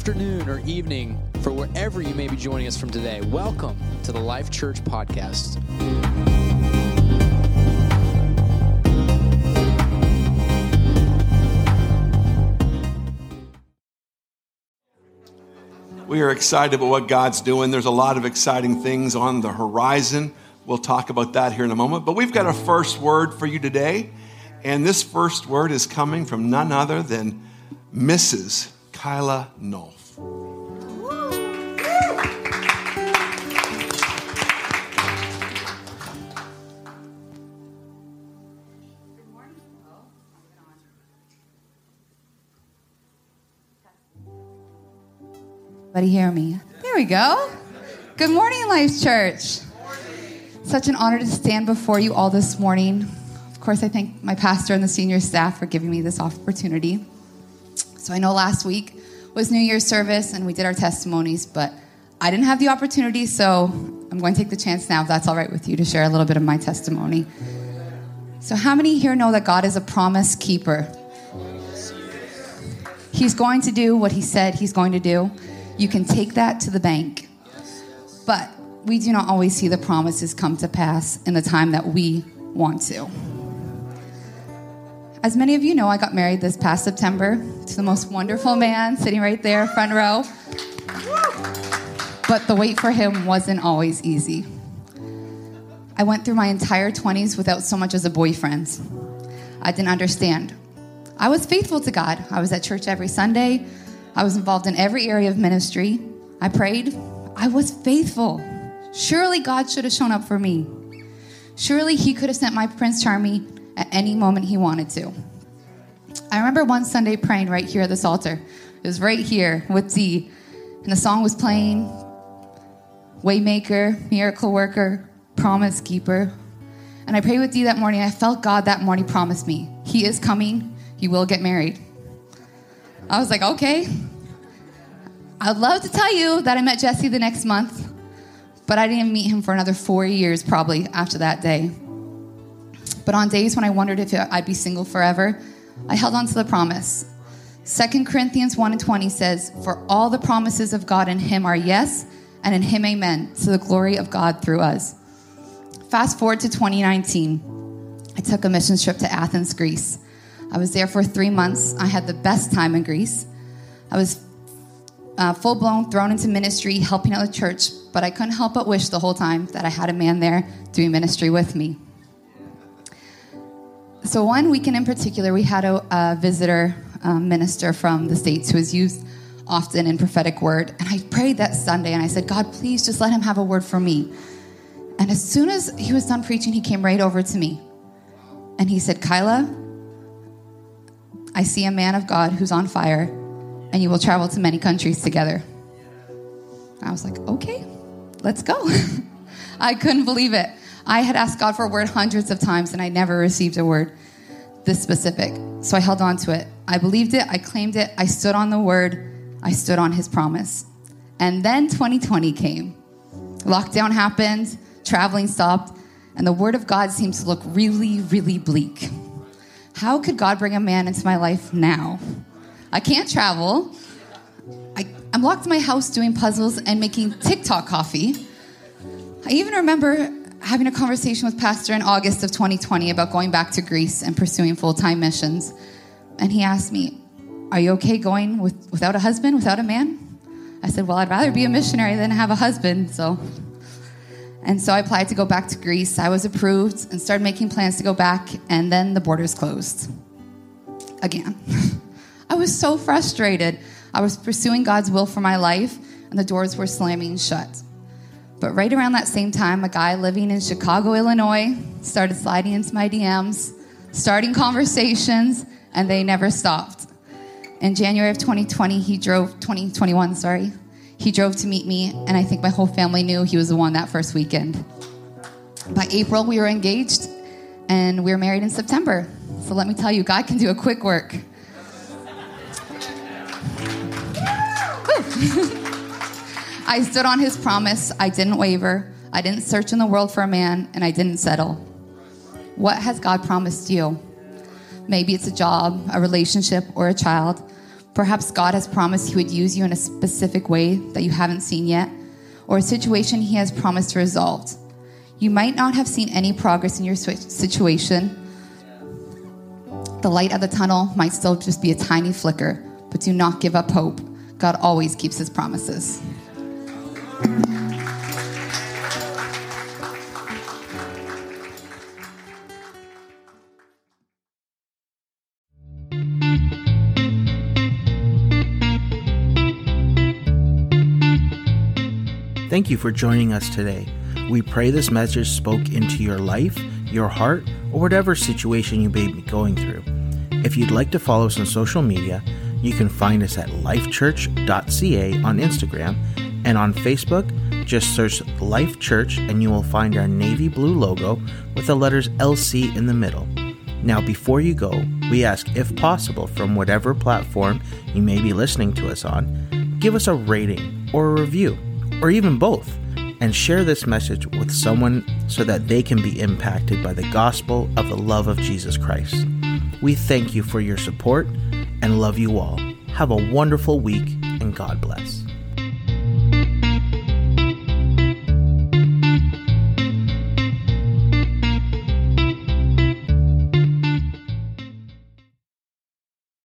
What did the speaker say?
afternoon, or evening for wherever you may be joining us from today. Welcome to the Life Church Podcast. We are excited about what God's doing. There's a lot of exciting things on the horizon. We'll talk about that here in a moment. But we've got a first word for you today. And this first word is coming from none other than Mrs. Kyla Nolf. Everybody hear me? There we go. Good morning, Life Church. Such an honor to stand before you all this morning. Of course, I thank my pastor and the senior staff for giving me this opportunity. So I know last week was New Year's service and we did our testimonies, but I didn't have the opportunity, so I'm going to take the chance now, if that's all right with you, to share a little bit of my testimony. So, how many here know that God is a promise keeper? He's going to do what he said he's going to do. You can take that to the bank. But we do not always see the promises come to pass in the time that we want to. As many of you know, I got married this past September to the most wonderful man sitting right there, front row. But the wait for him wasn't always easy. I went through my entire 20s without so much as a boyfriend. I didn't understand. I was faithful to God. I was at church every Sunday. I was involved in every area of ministry. I prayed. I was faithful. Surely God should have shown up for me. Surely He could have sent my Prince Charming at any moment He wanted to. I remember one Sunday praying right here at this altar. It was right here with Dee, and the song was playing Waymaker, Miracle Worker, Promise Keeper. And I prayed with Dee that morning. I felt God that morning promise me, He is coming. You will get married. I was like, okay. I'd love to tell you that I met Jesse the next month, but I didn't meet him for another four years probably after that day. But on days when I wondered if I'd be single forever, I held on to the promise. 2 Corinthians 1 and 20 says, For all the promises of God in him are yes, and in him amen, to the glory of God through us. Fast forward to 2019. I took a mission trip to Athens, Greece. I was there for three months. I had the best time in Greece. I was uh, full blown thrown into ministry, helping out the church, but I couldn't help but wish the whole time that I had a man there doing ministry with me. So, one weekend in particular, we had a, a visitor um, minister from the States who is used often in prophetic word. And I prayed that Sunday and I said, God, please just let him have a word for me. And as soon as he was done preaching, he came right over to me and he said, Kyla, I see a man of God who's on fire, and you will travel to many countries together. I was like, okay, let's go. I couldn't believe it. I had asked God for a word hundreds of times, and I never received a word this specific. So I held on to it. I believed it, I claimed it, I stood on the word, I stood on his promise. And then 2020 came. Lockdown happened, traveling stopped, and the word of God seemed to look really, really bleak. How could God bring a man into my life now? I can't travel. I, am locked in my house doing puzzles and making TikTok coffee. I even remember having a conversation with Pastor in August of 2020 about going back to Greece and pursuing full time missions. And he asked me, Are you okay going with, without a husband, without a man? I said, Well, I'd rather be a missionary than have a husband. So and so I applied to go back to Greece. I was approved and started making plans to go back, and then the borders closed again. I was so frustrated. I was pursuing God's will for my life, and the doors were slamming shut. But right around that same time, a guy living in Chicago, Illinois, started sliding into my DMs, starting conversations, and they never stopped. In January of 2020, he drove, 2021, sorry, he drove to meet me, and I think my whole family knew he was the one that first weekend. By April, we were engaged, and we were married in September. So let me tell you, God can do a quick work. I stood on his promise. I didn't waver. I didn't search in the world for a man, and I didn't settle. What has God promised you? Maybe it's a job, a relationship, or a child. Perhaps God has promised He would use you in a specific way that you haven't seen yet, or a situation He has promised to resolve. You might not have seen any progress in your situation. The light at the tunnel might still just be a tiny flicker, but do not give up hope. God always keeps His promises. Thank you for joining us today. We pray this message spoke into your life, your heart, or whatever situation you may be going through. If you'd like to follow us on social media, you can find us at lifechurch.ca on Instagram and on Facebook. Just search Life Church and you will find our navy blue logo with the letters LC in the middle. Now, before you go, we ask if possible from whatever platform you may be listening to us on, give us a rating or a review or even both, and share this message with someone so that they can be impacted by the gospel of the love of Jesus Christ. We thank you for your support and love you all. Have a wonderful week and God bless.